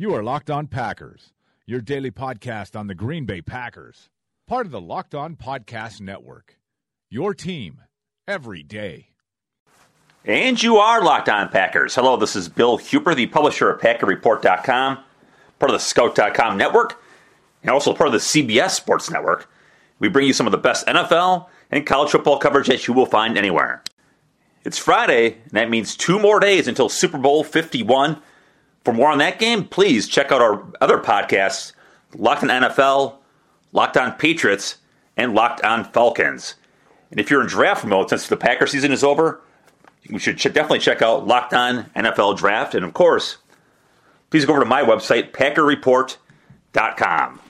You are Locked On Packers, your daily podcast on the Green Bay Packers, part of the Locked On Podcast Network. Your team every day. And you are Locked On Packers. Hello, this is Bill Huber, the publisher of PackerReport.com, part of the Scout.com network, and also part of the CBS Sports Network. We bring you some of the best NFL and college football coverage that you will find anywhere. It's Friday, and that means two more days until Super Bowl 51. For more on that game, please check out our other podcasts Locked on NFL, Locked on Patriots, and Locked on Falcons. And if you're in draft mode, since the Packer season is over, you should definitely check out Locked On NFL Draft. And of course, please go over to my website, PackerReport.com.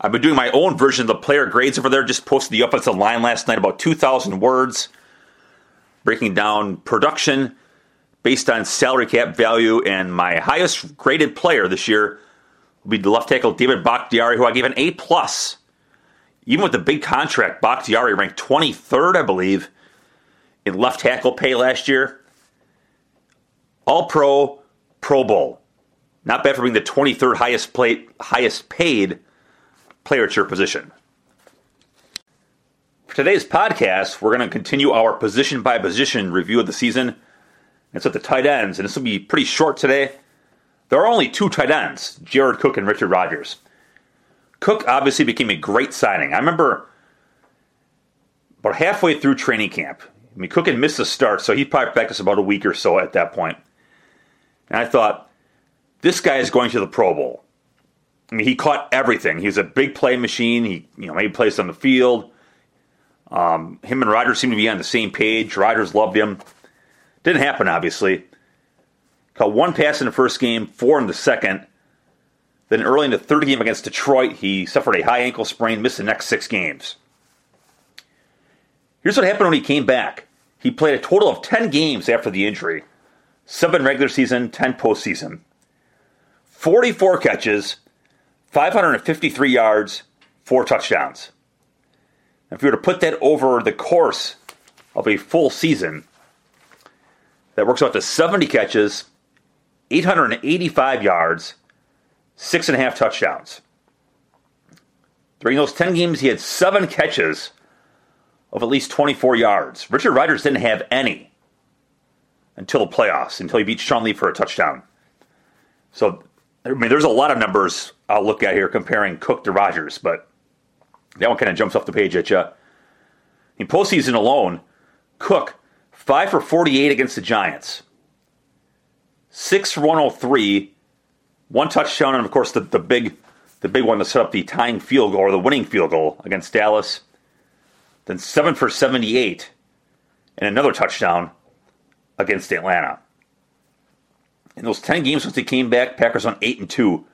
I've been doing my own version of the player grades over there. Just posted the offensive line last night, about 2,000 words, breaking down production based on salary cap value. And my highest graded player this year will be the left tackle David Bakhtiari, who I gave an A plus. Even with the big contract, Bakhtiari ranked 23rd, I believe, in left tackle pay last year. All pro, Pro Bowl. Not bad for being the 23rd highest, play, highest paid player at your position. For today's podcast, we're going to continue our position by position review of the season. It's at the tight ends, and this will be pretty short today. There are only two tight ends Jared Cook and Richard Rodgers. Cook obviously became a great signing. I remember about halfway through training camp. I mean, Cook had missed the start, so he probably practiced about a week or so at that point. And I thought, this guy is going to the Pro Bowl. I mean, he caught everything. He was a big play machine. He, you know, made plays on the field. Um, him and Rodgers seemed to be on the same page. Rodgers loved him. Didn't happen, obviously. Caught one pass in the first game, four in the second. Then early in the third game against Detroit, he suffered a high ankle sprain, missed the next six games. Here's what happened when he came back. He played a total of 10 games after the injury. Seven regular season, 10 postseason. 44 catches, 553 yards, four touchdowns. If you were to put that over the course of a full season, that works out to 70 catches, 885 yards, six and a half touchdowns. During those 10 games, he had seven catches of at least 24 yards. Richard Rodgers didn't have any until the playoffs, until he beat Sean Lee for a touchdown. So, I mean, there's a lot of numbers I'll look at here comparing Cook to Rodgers, but that one kind of jumps off the page at you. In postseason alone, Cook, 5 for 48 against the Giants, 6 for 103, one touchdown, and of course the, the big the big one to set up the tying field goal or the winning field goal against Dallas. Then 7 for 78 and another touchdown against Atlanta. In those 10 games since he came back, Packers on 8 and 2.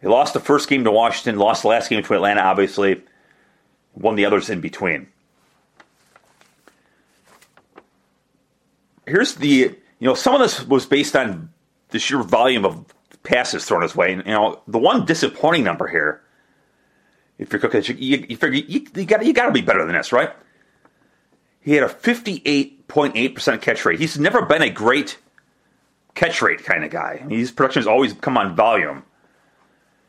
They lost the first game to Washington, lost the last game to Atlanta, obviously, won the others in between. Here's the, you know, some of this was based on the sheer volume of passes thrown his way. And, you know, the one disappointing number here, if you're cooking, you, you figure you, you got you got to be better than this, right? He had a 58.8% catch rate. He's never been a great catch rate kind of guy. I mean, his production has always come on volume.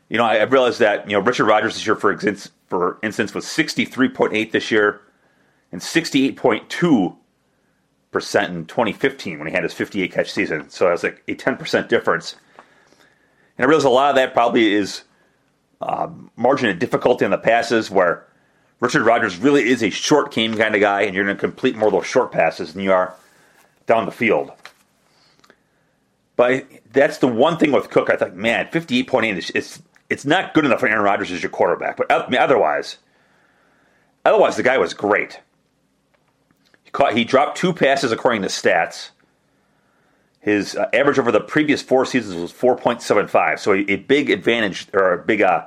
You know, I, I realized that you know Richard Rodgers this year, for instance, for instance, was sixty three point eight this year, and sixty eight point two percent in twenty fifteen when he had his fifty eight catch season. So that's like a ten percent difference. And I realize a lot of that probably is uh, margin of difficulty on the passes, where Richard Rodgers really is a short game kind of guy, and you're going to complete more of those short passes than you are down the field. But that's the one thing with Cook. I thought, man, 58.8 is it's it's not good enough for Aaron Rodgers as your quarterback. But otherwise, otherwise the guy was great. He, caught, he dropped two passes according to stats. His uh, average over the previous four seasons was 4.75, so a, a big advantage or a big uh,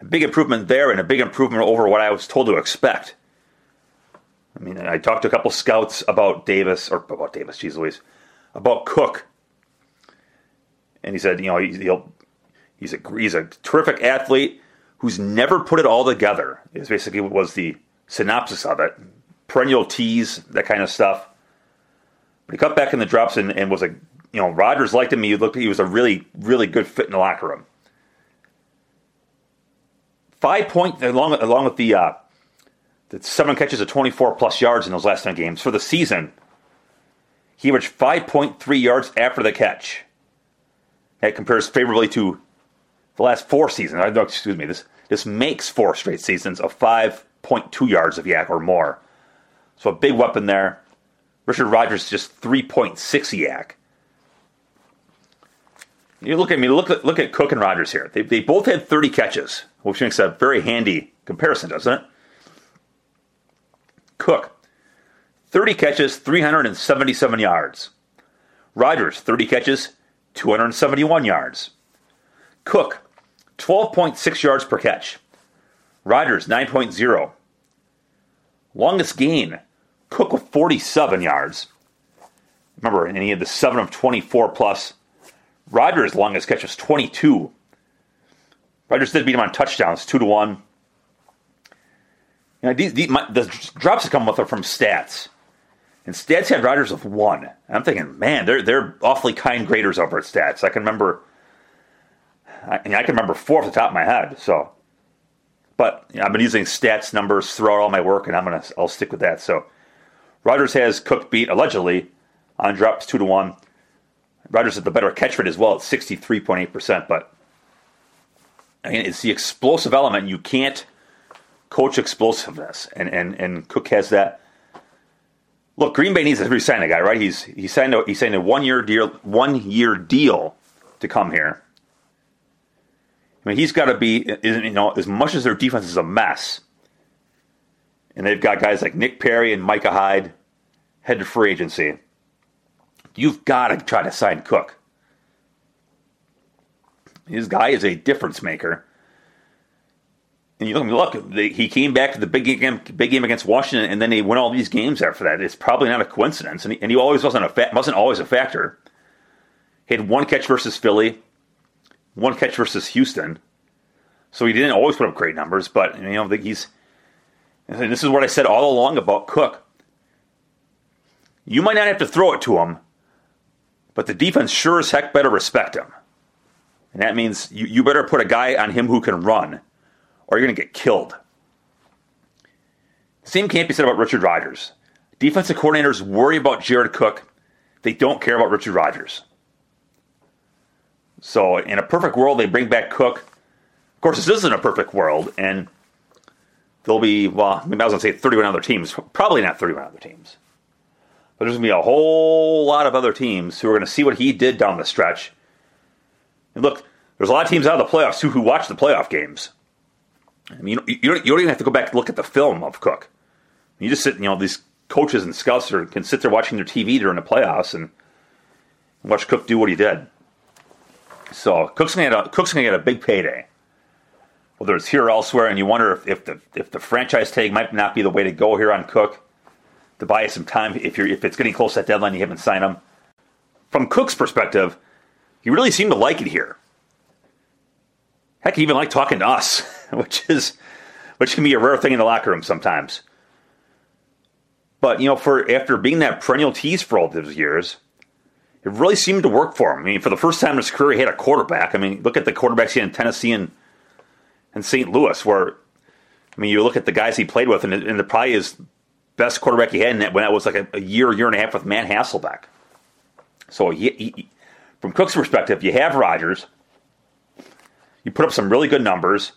a big improvement there, and a big improvement over what I was told to expect. I mean, I talked to a couple scouts about Davis or about Davis, geez Louise, about Cook, and he said, you know, he'll he's a he's a terrific athlete who's never put it all together. Is basically what was the synopsis of it. Perennial tease, that kind of stuff. But he cut back in the drops and, and was a you know Rodgers liked him. He looked he was a really really good fit in the locker room. Five point along along with the uh, the seven catches of twenty four plus yards in those last ten games for the season. He averaged five point three yards after the catch. That compares favorably to the last four seasons. Excuse me. This this makes four straight seasons of five point two yards of YAC or more. So a big weapon there. Richard Rodgers just 3.6 YAC. You look at me, look at, look at Cook and Rodgers here. They, they both had 30 catches, which makes a very handy comparison, doesn't it? Cook, 30 catches, 377 yards. Rodgers, 30 catches, 271 yards. Cook, 12.6 yards per catch. Rodgers, 9.0. Longest gain, Cook with 47 yards. Remember, and he had the 7 of 24 plus. Rodgers' longest catch was 22. Rodgers did beat him on touchdowns, 2 to 1. You know, these, these, my, the drops that come with are from stats. And stats had Rodgers with 1. And I'm thinking, man, they're, they're awfully kind graders over at stats. I can remember. I, I can remember four off the top of my head. So, but you know, I've been using stats numbers throughout all my work, and I'm gonna I'll stick with that. So, Rodgers has Cook beat allegedly on drops two to one. Rodgers had the better catch rate as well at 63.8%. But I mean, it's the explosive element. You can't coach explosiveness, and and and Cook has that. Look, Green Bay needs to resign a guy, right? He's he signed a he signed a one year deal one year deal to come here. I mean, he's got to be you know as much as their defense is a mess and they've got guys like Nick Perry and Micah Hyde headed to free agency. You've got to try to sign Cook. His guy is a difference maker. And you look, look, he came back to the big game, big game against Washington, and then he won all these games after that. It's probably not a coincidence, and he, and he always wasn't a fa- wasn't always a factor. He had one catch versus Philly, one catch versus Houston, so he didn't always put up great numbers. But you know, he's and this is what I said all along about Cook. You might not have to throw it to him, but the defense sure as heck better respect him. And that means you, you better put a guy on him who can run, or you're going to get killed. The same can't be said about Richard Rodgers. Defensive coordinators worry about Jared Cook. They don't care about Richard Rodgers. So, in a perfect world, they bring back Cook. Of course, this isn't a perfect world, and there'll be, well, maybe I was going to say 31 other teams. Probably not 31 other teams. But there's going to be a whole lot of other teams who are going to see what he did down the stretch. And look, there's a lot of teams out of the playoffs too who watch the playoff games. I mean, you, you, don't, you don't even have to go back and look at the film of Cook. You just sit, you know, these coaches and scouts are, can sit there watching their TV during the playoffs and watch Cook do what he did. So Cook's going to get a big payday whether it's here or elsewhere, and you wonder if, if the if the franchise tag might not be the way to go here on Cook to buy some time if you're if it's getting close to that deadline, you haven't signed him. From Cook's perspective, he really seemed to like it here. Heck, he even liked talking to us, which is which can be a rare thing in the locker room sometimes. But you know, for after being that perennial tease for all those years, it really seemed to work for him. I mean, for the first time in his career, he had a quarterback. I mean, look at the quarterbacks he had in Tennessee and in St. Louis, where I mean, you look at the guys he played with, and, and the probably his best quarterback he had in that when that was like a, a, year, year and a half with Matt Hasselbeck. So he, he, from Cook's perspective, you have Rodgers. You put up some really good numbers.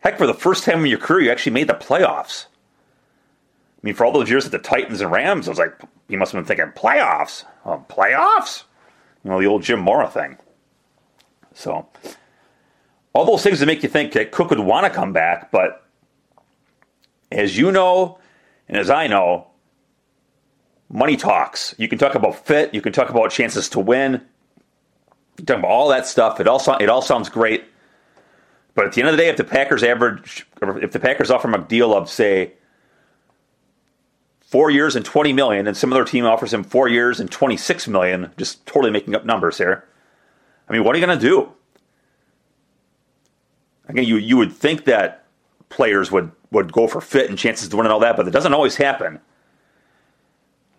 Heck, for the first time in your career, you actually made the playoffs. I mean, for all those years at the Titans and Rams, I was like, you must have been thinking playoffs. Oh, playoffs? You know, the old Jim Mora thing. So, all those things that make you think that Cook would want to come back, but as you know, and as I know, money talks. You can talk about fit, you can talk about chances to win, you talk about all that stuff. It all, it all sounds great. But at the end of the day, if the Packers average, if the Packers offer him a deal of, say, four years and 20 million, and some other team offers him four years and 26 million, just totally making up numbers here. I mean, what are you going to do? Again, you, you would think that players would, would go for fit and chances to win and all that, but it doesn't always happen.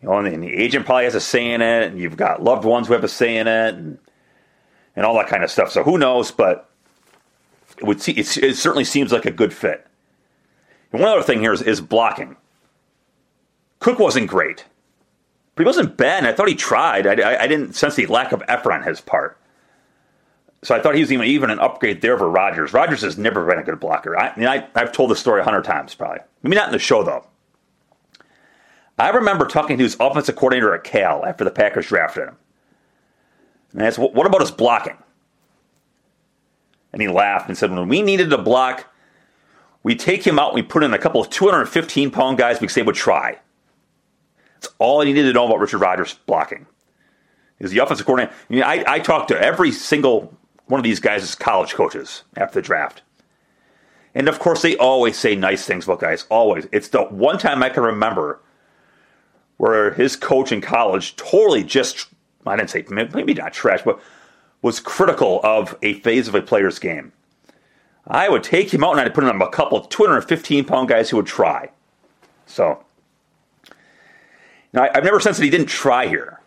You know, and the agent probably has a say in it, and you've got loved ones who have a say in it, and, and all that kind of stuff. So who knows? But it would see, it, it certainly seems like a good fit. And one other thing here is, is blocking. Cook wasn't great, but he wasn't bad. I thought he tried. I, I, I, didn't sense the lack of effort on his part. So I thought he was even, even an upgrade there for Rodgers. Rodgers has never been a good blocker. I, I mean, I, have told this story a hundred times, probably. Maybe not in the show though. I remember talking to his offensive coordinator at Cal after the Packers drafted him. And I asked, "What about his blocking?" And he laughed and said, "When we needed to block, we take him out and we put in a couple of 215 pound guys because they would try." That's all I needed to know about Richard Rodgers blocking. Is the offensive coordinator? I, mean, I, I talked to every single one of these guys as college coaches after the draft. And of course, they always say nice things about guys. Always. It's the one time I can remember where his coach in college totally just, I didn't say, maybe not trash, but was critical of a phase of a player's game. I would take him out and I'd put him on a couple of 215 pound guys who would try. So now, I've never sensed that he didn't try here.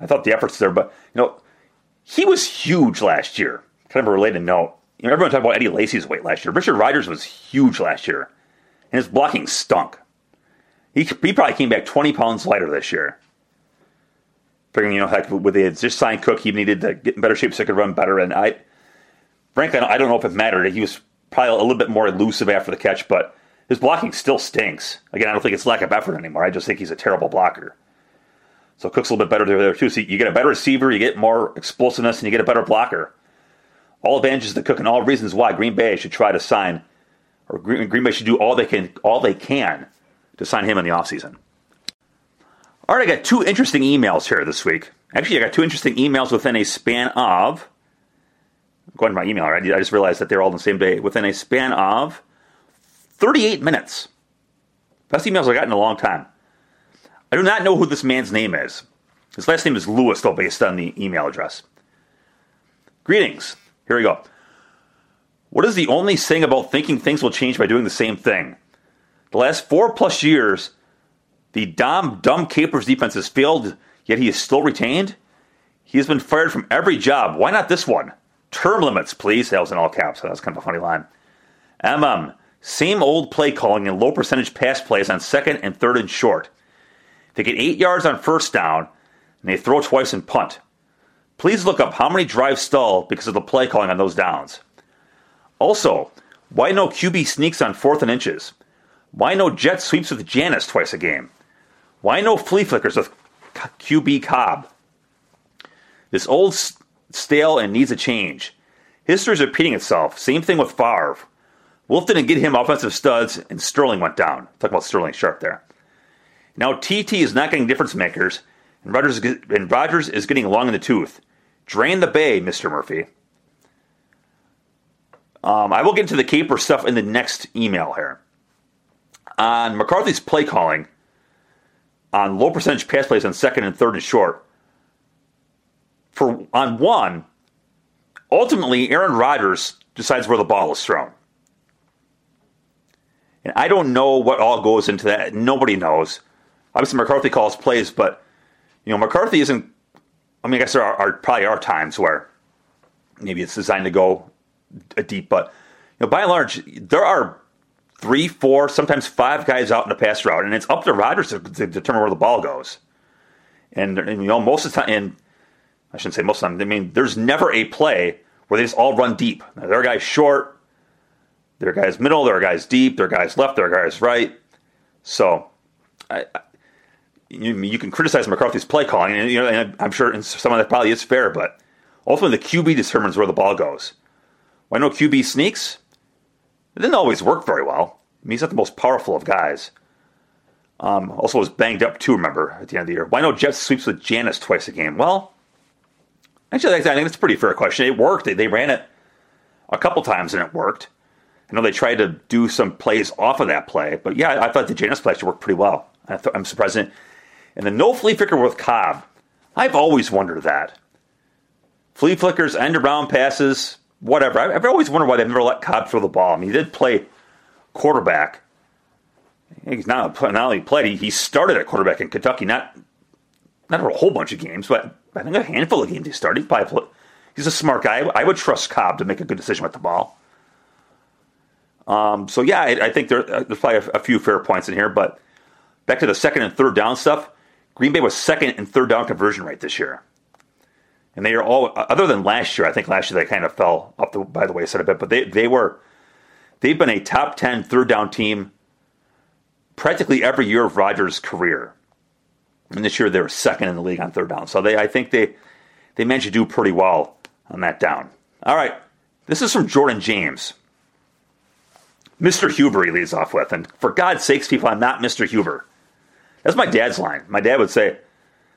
I thought the effort's there, but you know, he was huge last year. Kind of a related note. You know, everyone talked about Eddie Lacy's weight last year. Richard Rodgers was huge last year, and his blocking stunk. He, he probably came back 20 pounds lighter this year. Figuring, you know, heck, with the just signed Cook, he needed to get in better shape so he could run better. And I, frankly, I don't know if it mattered. He was probably a little bit more elusive after the catch, but his blocking still stinks. Again, I don't think it's lack of effort anymore. I just think he's a terrible blocker. So Cook's a little bit better there too. So you get a better receiver, you get more explosiveness, and you get a better blocker. All advantages to Cook, and all reasons why Green Bay should try to sign, or Green, Green Bay should do all they can, all they can, to sign him in the offseason. All right, I got two interesting emails here this week. Actually, I got two interesting emails within a span of. Going to my email, right? I just realized that they're all in the same day. Within a span of 38 minutes. Best emails I've gotten in a long time. I do not know who this man's name is. His last name is Lewis, though, based on the email address. Greetings. Here we go. What is the only saying about thinking things will change by doing the same thing? The last four plus years, the Dom Dumb Capers defense has failed, yet he is still retained. He has been fired from every job. Why not this one? Term limits, please. That was in all caps. That was kind of a funny line. MM. Same old play calling and low percentage pass plays on second and third and short. They get eight yards on first down and they throw twice and punt. Please look up how many drives stall because of the play calling on those downs. Also, why no QB sneaks on fourth and inches? Why no jet sweeps with Janis twice a game? Why no flea flickers with QB Cobb? This old stale and needs a change. History is repeating itself. Same thing with Favre. Wolf didn't get him offensive studs, and Sterling went down. Talk about Sterling Sharpe there. Now TT is not getting difference makers, and Rodgers, and Rodgers is getting long in the tooth. Drain the bay, Mr. Murphy. Um, I will get into the caper stuff in the next email here. On McCarthy's play calling, on low percentage pass plays on second and third and short, for on one, ultimately Aaron Rodgers decides where the ball is thrown. And I don't know what all goes into that. Nobody knows. Obviously, McCarthy calls plays, but you know, McCarthy isn't. I mean, I guess there are, are probably are times where maybe it's designed to go a deep, but you know, by and large, there are three, four, sometimes five guys out in the pass route, and it's up to Rodgers to, to determine where the ball goes. And, and, you know, most of the time, and I shouldn't say most of the time. I mean, there's never a play where they just all run deep. Now, there are guys short, there are guys middle, there are guys deep, there are guys left, there are guys right. So, I, I, you, you can criticize McCarthy's play calling, and, you know, and I'm sure some of that probably is fair, but ultimately the QB determines where the ball goes. Why no QB sneaks? It didn't always work very well. I mean, he's not the most powerful of guys. Um, also was banged up too, remember, at the end of the year. Why no jet sweeps with Janis twice a game? Well, actually, I think that's a pretty fair question. It worked. They, they ran it a couple times and it worked. I know they tried to do some plays off of that play, but yeah, I thought the Janis play actually worked pretty well. I am surprised. And the no flea flicker with Cobb, I've always wondered that. Flea flickers, end around passes, whatever. I've always wondered why they've never let Cobb throw the ball. I mean, he did play quarterback. He's not, not only played, he, started at quarterback in Kentucky. Not not a whole bunch of games, but I think a handful of games he started. He probably, he's a smart guy. I would trust Cobb to make a good decision with the ball. Um, so yeah, I, I think there, uh, there's probably a, a, few fair points in here. But back to the second and third down stuff. Green Bay was second and third down conversion rate this year and they are all other than last year. I think last year they kind of fell off the by the wayside a bit, but they they were they've been a top 10 third down team practically every year of Rodgers' career. And this year they were second in the league on third down. So they I think they they managed to do pretty well on that down. All right. This is from Jordan James. Mr. Huber he leads off with, and for God's sakes, people, I'm not Mr. Huber. That's my dad's line. My dad would say,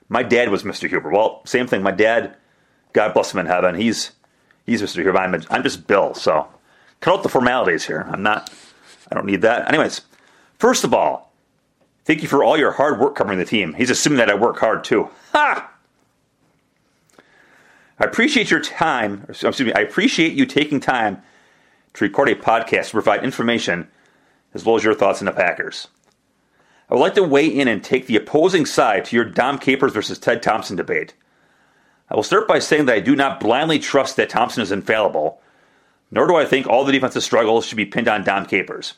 My dad was Mr. Huber. Well, same thing. My dad God bless him in heaven. He's he's Mr. Here. I'm, I'm just Bill. So cut out the formalities here. I'm not. I don't need that. Anyways, first of all, thank you for all your hard work covering the team. He's assuming that I work hard too. Ha! I appreciate your time. Excuse me. I appreciate you taking time to record a podcast to provide information as well as your thoughts on the Packers. I would like to weigh in and take the opposing side to your Dom Capers versus Ted Thompson debate. I will start by saying that I do not blindly trust that Thompson is infallible, nor do I think all the defensive struggles should be pinned on Dom Capers.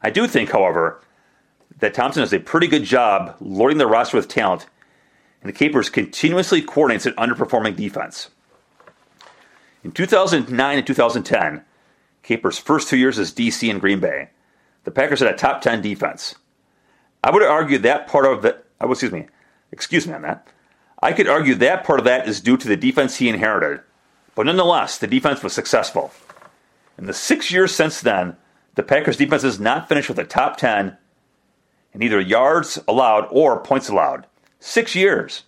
I do think, however, that Thompson does a pretty good job loading the roster with talent, and the Capers continuously coordinates an underperforming defense. In 2009 and 2010, Capers' first two years as DC in Green Bay, the Packers had a top 10 defense. I would argue that part of the, oh, excuse me, excuse me on that. I could argue that part of that is due to the defense he inherited, but nonetheless, the defense was successful. In the six years since then, the Packers' defense has not finished with a top 10 in either yards allowed or points allowed. Six years.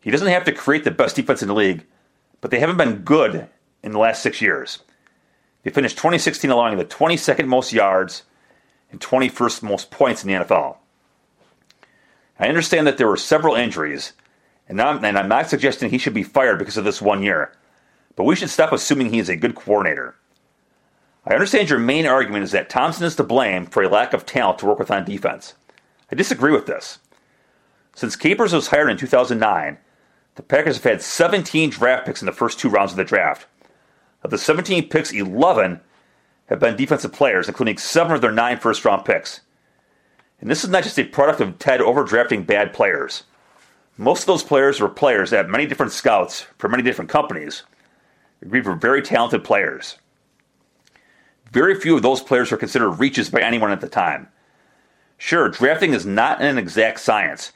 He doesn't have to create the best defense in the league, but they haven't been good in the last six years. They finished 2016 allowing the 22nd most yards and 21st most points in the NFL. I understand that there were several injuries, and I'm, and I'm not suggesting he should be fired because of this one year, but we should stop assuming he is a good coordinator. I understand your main argument is that Thompson is to blame for a lack of talent to work with on defense. I disagree with this. Since Capers was hired in 2009, the Packers have had 17 draft picks in the first two rounds of the draft. Of the 17 picks, 11 have been defensive players, including seven of their nine first round picks. And this is not just a product of Ted overdrafting bad players. Most of those players were players that many different scouts for many different companies agreed were very talented players. Very few of those players were considered reaches by anyone at the time. Sure, drafting is not an exact science,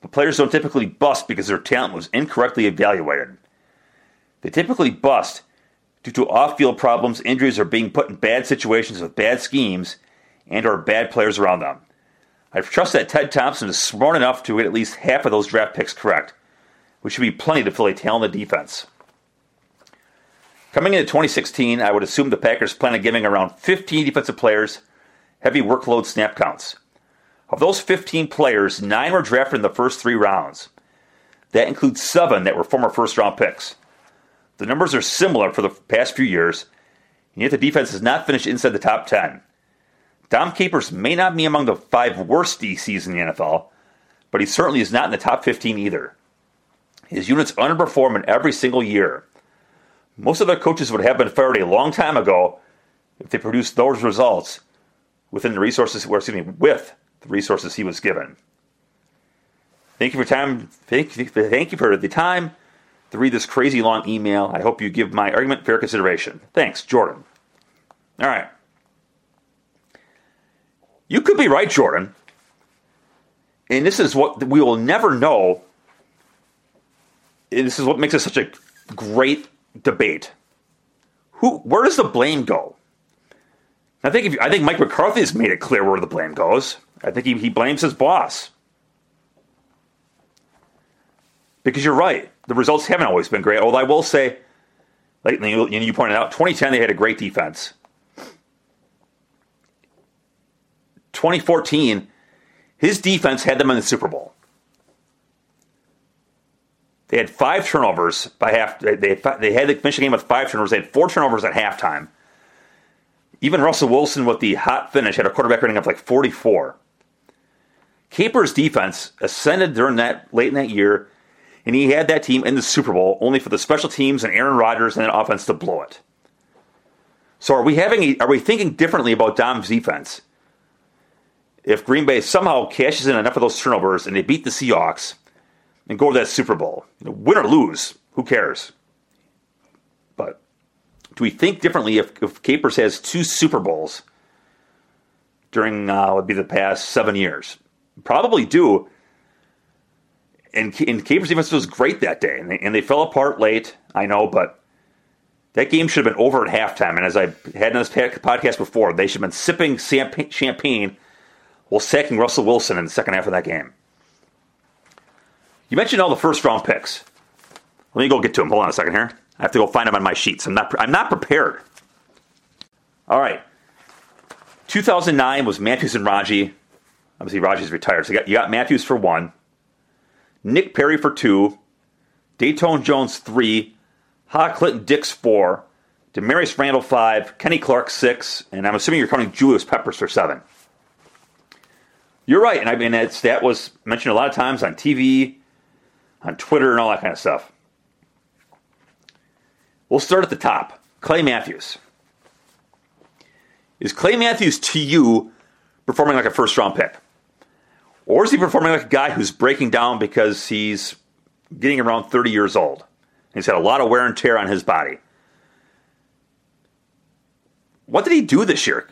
but players don't typically bust because their talent was incorrectly evaluated. They typically bust due to off-field problems, injuries, or being put in bad situations with bad schemes and or bad players around them. I trust that Ted Thompson is smart enough to get at least half of those draft picks correct, which should be plenty to fill a talented defense. Coming into 2016, I would assume the Packers plan on giving around 15 defensive players heavy workload snap counts. Of those 15 players, nine were drafted in the first three rounds. That includes seven that were former first round picks. The numbers are similar for the past few years, and yet the defense has not finished inside the top 10. Dom Capers may not be among the five worst DCs in the NFL, but he certainly is not in the top 15 either. His units underperform in every single year. Most of their coaches would have been fired a long time ago if they produced those results within the resources, or excuse me, with the resources he was given. Thank you for time. Thank thank you for the time to read this crazy long email. I hope you give my argument fair consideration. Thanks, Jordan. All right. You could be right, Jordan. And this is what we will never know. And this is what makes it such a great debate. Who, where does the blame go? I think if, I think Mike McCarthy has made it clear where the blame goes. I think he, he blames his boss. Because you're right, the results haven't always been great. Although I will say, like you, you pointed out, 2010 they had a great defense. 2014, his defense had them in the Super Bowl. They had five turnovers by half. They had, they had the game with five turnovers. They had four turnovers at halftime. Even Russell Wilson, with the hot finish, had a quarterback rating of like 44. Capers' defense ascended during that late in that year, and he had that team in the Super Bowl only for the special teams and Aaron Rodgers and that offense to blow it. So are we having? A, are we thinking differently about Dom's defense? If Green Bay somehow cashes in enough of those turnovers and they beat the Seahawks and go to that Super Bowl, win or lose, who cares? But do we think differently if, if Capers has two Super Bowls during uh, would be the past seven years? Probably do. And, and Capers defense was great that day, and they, and they fell apart late. I know, but that game should have been over at halftime. And as I had in this podcast before, they should have been sipping champagne while sacking Russell Wilson in the second half of that game. You mentioned all the first round picks. Let me go get to them. Hold on a second here. I have to go find them on my sheets. I'm not. I'm not prepared. All right. 2009 was Matthews and Raji. Obviously, Raji's retired, so you got, you got Matthews for one, Nick Perry for two, Datone Jones three, Ha Clinton Dix four, Damarious Randall five, Kenny Clark six, and I'm assuming you're counting Julius Peppers for seven. You're right, and I mean that stat was mentioned a lot of times on TV, on Twitter, and all that kind of stuff. We'll start at the top. Clay Matthews. Is Clay Matthews to you performing like a first round pick? Or is he performing like a guy who's breaking down because he's getting around 30 years old? He's had a lot of wear and tear on his body. What did he do this year?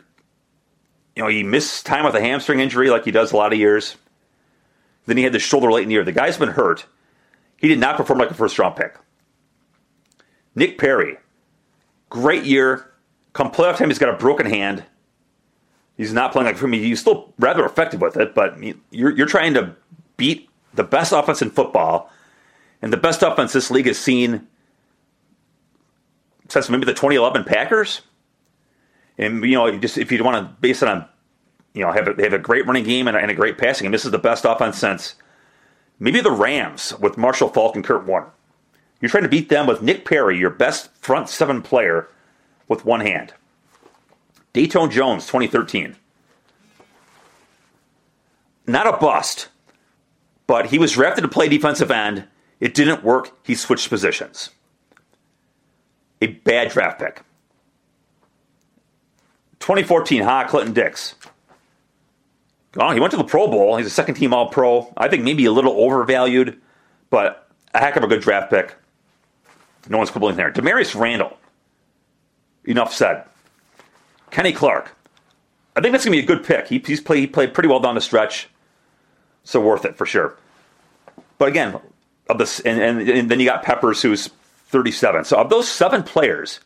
You know, he missed time with a hamstring injury like he does a lot of years. Then he had the shoulder late in the year. The guy's been hurt. He did not perform like a first round pick. Nick Perry, great year. Come playoff time, he's got a broken hand. He's not playing like for me. He's still rather effective with it, but you're, you're trying to beat the best offense in football, and the best offense this league has seen since maybe the 2011 Packers. And you know, just if you want to base it on, you know, have a, have a great running game and a, and a great passing, and this is the best offense since maybe the Rams with Marshall Faulk and Kurt Warner. You're trying to beat them with Nick Perry, your best front seven player, with one hand. Datone Jones, 2013. Not a bust, but he was drafted to play defensive end. It didn't work. He switched positions. A bad draft pick. 2014, Ha Clinton Dix. Oh, he went to the Pro Bowl. He's a second team All Pro. I think maybe a little overvalued, but a heck of a good draft pick. No one's quibbling there. Damarious Randall. Enough said. Kenny Clark. I think that's going to be a good pick. He, he's played, he played pretty well down the stretch, so worth it for sure. But again, of this, and, and, and then you got Peppers, who's 37. So of those seven players,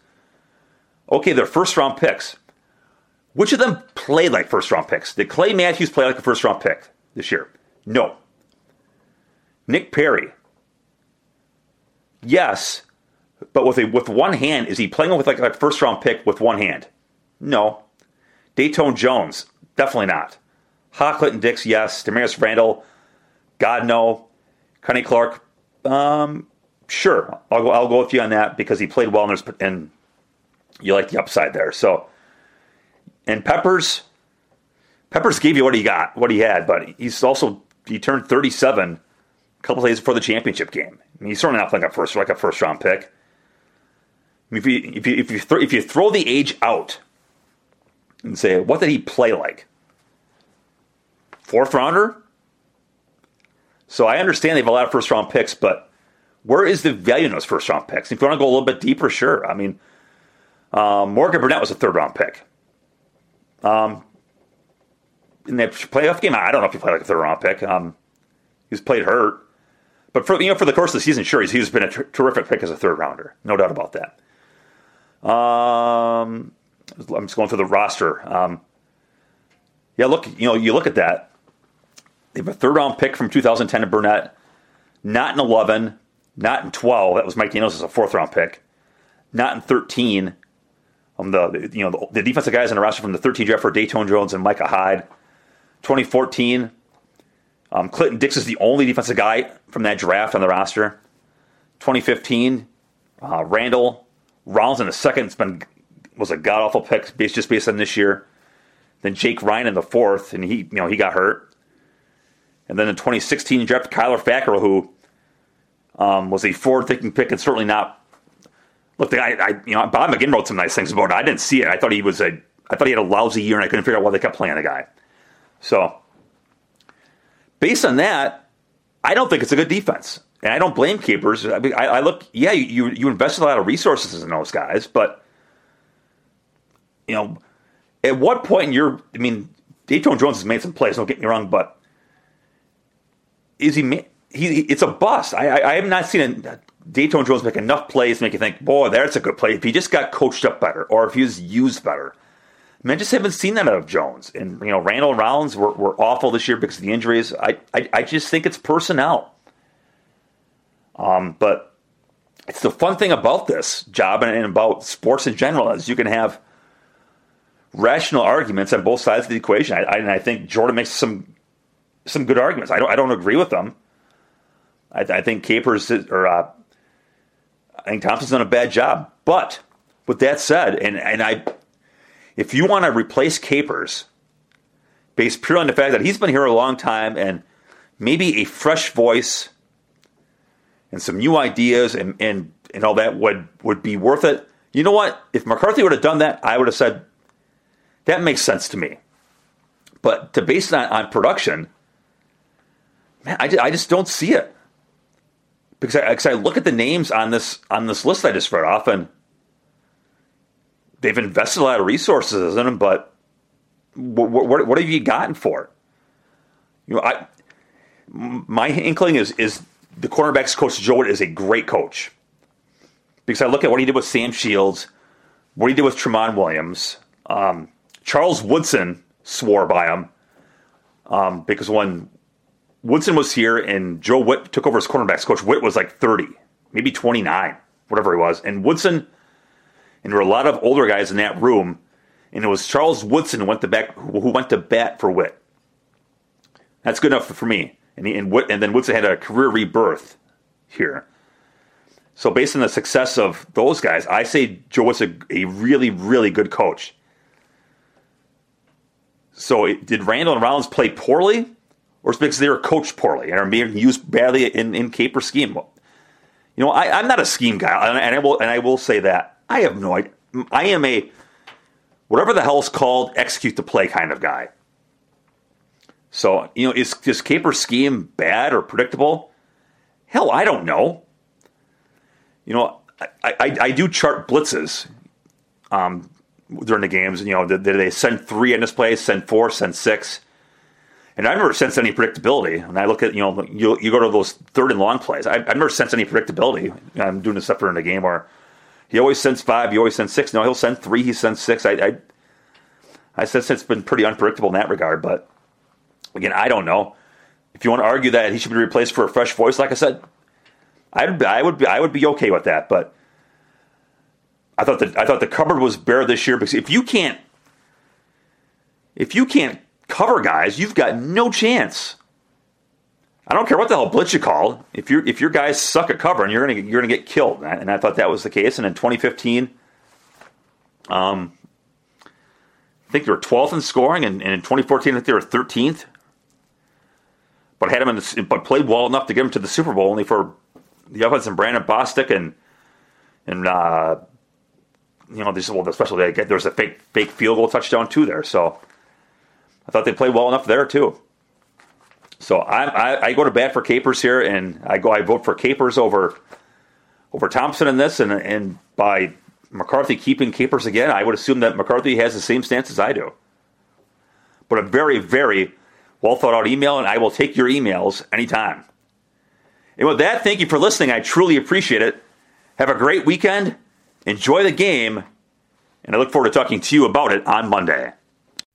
okay, they're first round picks. Which of them played like first round picks? Did Clay Matthews play like a first round pick this year? No. Nick Perry. Yes, but with a with one hand, is he playing with like a first round pick with one hand? No. Datone Jones, definitely not. Ha and Dix, yes. Damarious Randall, God no. Kenny Clark, um, sure. I'll go. I'll go with you on that because he played well and, and you like the upside there. So, and Peppers, Peppers gave you what he got, what he had, but he's also he turned 37 a couple days before the championship game. I mean, he's certainly not like a first like a first round pick. I mean, if you if you if you, th- if you throw the age out, and say, what did he play like? Fourth rounder? So I understand they have a lot of first round picks, but where is the value in those first round picks? If you want to go a little bit deeper, sure. I mean, um, Morgan Burnett was a third round pick. Um, in that playoff game, I don't know if he played like a third round pick. Um, he's played hurt, but for you know for the course of the season, sure, he's, he's been a ter- terrific pick as a third rounder, no doubt about that. Um, I'm just going through the roster. Um, yeah, look, you know, you look at that. They have a third round pick from 2010 to Burnett, not in 11, not in 12. That was Mike Daniels as a fourth round pick, not in 13. Um, the you know the, the defensive guys in the roster from the 13 draft for Datone Jones and Micah Hyde. 2014, um, Clinton Dix is the only defensive guy from that draft on the roster. 2015, uh, Randall Rollins in the second has been was a god awful pick based just based on this year. Then Jake Ryan in the fourth, and he you know he got hurt. And then in 2016, you drafted Kyler Fackrell, who um, was a forward-thinking pick and certainly not. Look, the guy, I, you know, Bob McGinn wrote some nice things about it. I didn't see it. I thought he was a, I thought he had a lousy year, and I couldn't figure out why they kept playing the guy. So, based on that, I don't think it's a good defense, and I don't blame Capers. I, mean, I, I look, yeah, you you invested a lot of resources in those guys, but you know, at what point in your, I mean, Datone Jones has made some plays. Don't get me wrong, but is he? He it's a bust. I I, I have not seen a, Datone Jones make enough plays to make you think, boy, that's a good play. If he just got coached up better, or if he was used better. I, mean, I just haven't seen that out of Jones. And you know, Randall and Rollins were, were awful this year because of the injuries. I, I I just think it's personnel. Um, but it's the fun thing about this job and about sports in general is you can have rational arguments on both sides of the equation. I, I, and I think Jordan makes some some good arguments. I don't I don't agree with them. I, I think Capers or uh, I think Thompson's done a bad job. But with that said, and and I, if you want to replace Capers, based purely on the fact that he's been here a long time and maybe a fresh voice and some new ideas and and and all that would would be worth it. You know what? If McCarthy would have done that, I would have said that makes sense to me. But to base it on, on production, man, I, I just don't see it because I, because I look at the names on this on this list I just read off, and they've invested a lot of resources in them. But what, what, what have you gotten for it? You know, I my inkling is is the cornerbacks coach Joe is a great coach because I look at what he did with Sam Shields, what he did with Tramon Williams. Um, Charles Woodson swore by him um, because when Woodson was here and Joe Whitt took over as cornerbacks coach, Whitt was like 30, maybe 29, whatever he was. And Woodson, and there were a lot of older guys in that room, and it was Charles Woodson who went to, back, who went to bat for Whitt. That's good enough for me. And, he, and, Whitt, and then Woodson had a career rebirth here. So based on the success of those guys, I say Joe Whitt's a, a really, really good coach. So it, did Randall and Rollins play poorly, or is because they were coached poorly and are being used badly in in caper scheme? You know, I, am not a scheme guy, and I will and I will say that I have no idea. I am a whatever the hell is called execute the play kind of guy. So you know, is is caper scheme bad or predictable? Hell, I don't know. You know, I, I, I do chart blitzes. Um, during the games. You know, did, they send three in this play, send four, send six? And I've never sensed any predictability. And I look at, you know, you, you go to those third and long plays. I, have never sensed any predictability. I'm doing this stuff during the game where he always sends five, he always sends six. No, he'll send three, he sends six. I, I, I sense it's been pretty unpredictable in that regard. But again, I don't know. If you want to argue that he should be replaced for a fresh voice, like I said, I'd, I would be, I would be okay with that. But I thought that I thought the cupboard was bare this year because if you can't if you can't cover guys, you've got no chance. I don't care what the hell blitz you call. If you if your guys suck at covering, you're gonna you're gonna get killed. And I, and I thought that was the case. And in 2015, um, I think they were 12th in scoring, and, and in 2014, I think they were 13th. But had him in the, but played well enough to get him to the Super Bowl, only for the offense and Brandon Bostick and and uh, you know, this is well, especially there was a fake fake field goal touchdown too there. So I thought they played well enough there too. So I, I, I go to bat for Capers here, and I go I vote for Capers over over Thompson in this, and and by McCarthy keeping Capers again, I would assume that McCarthy has the same stance as I do. But a very very well thought out email, and I will take your emails anytime. And with that, thank you for listening. I truly appreciate it. Have a great weekend. Enjoy the game. And I look forward to talking to you about it on Monday.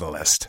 Catalyst.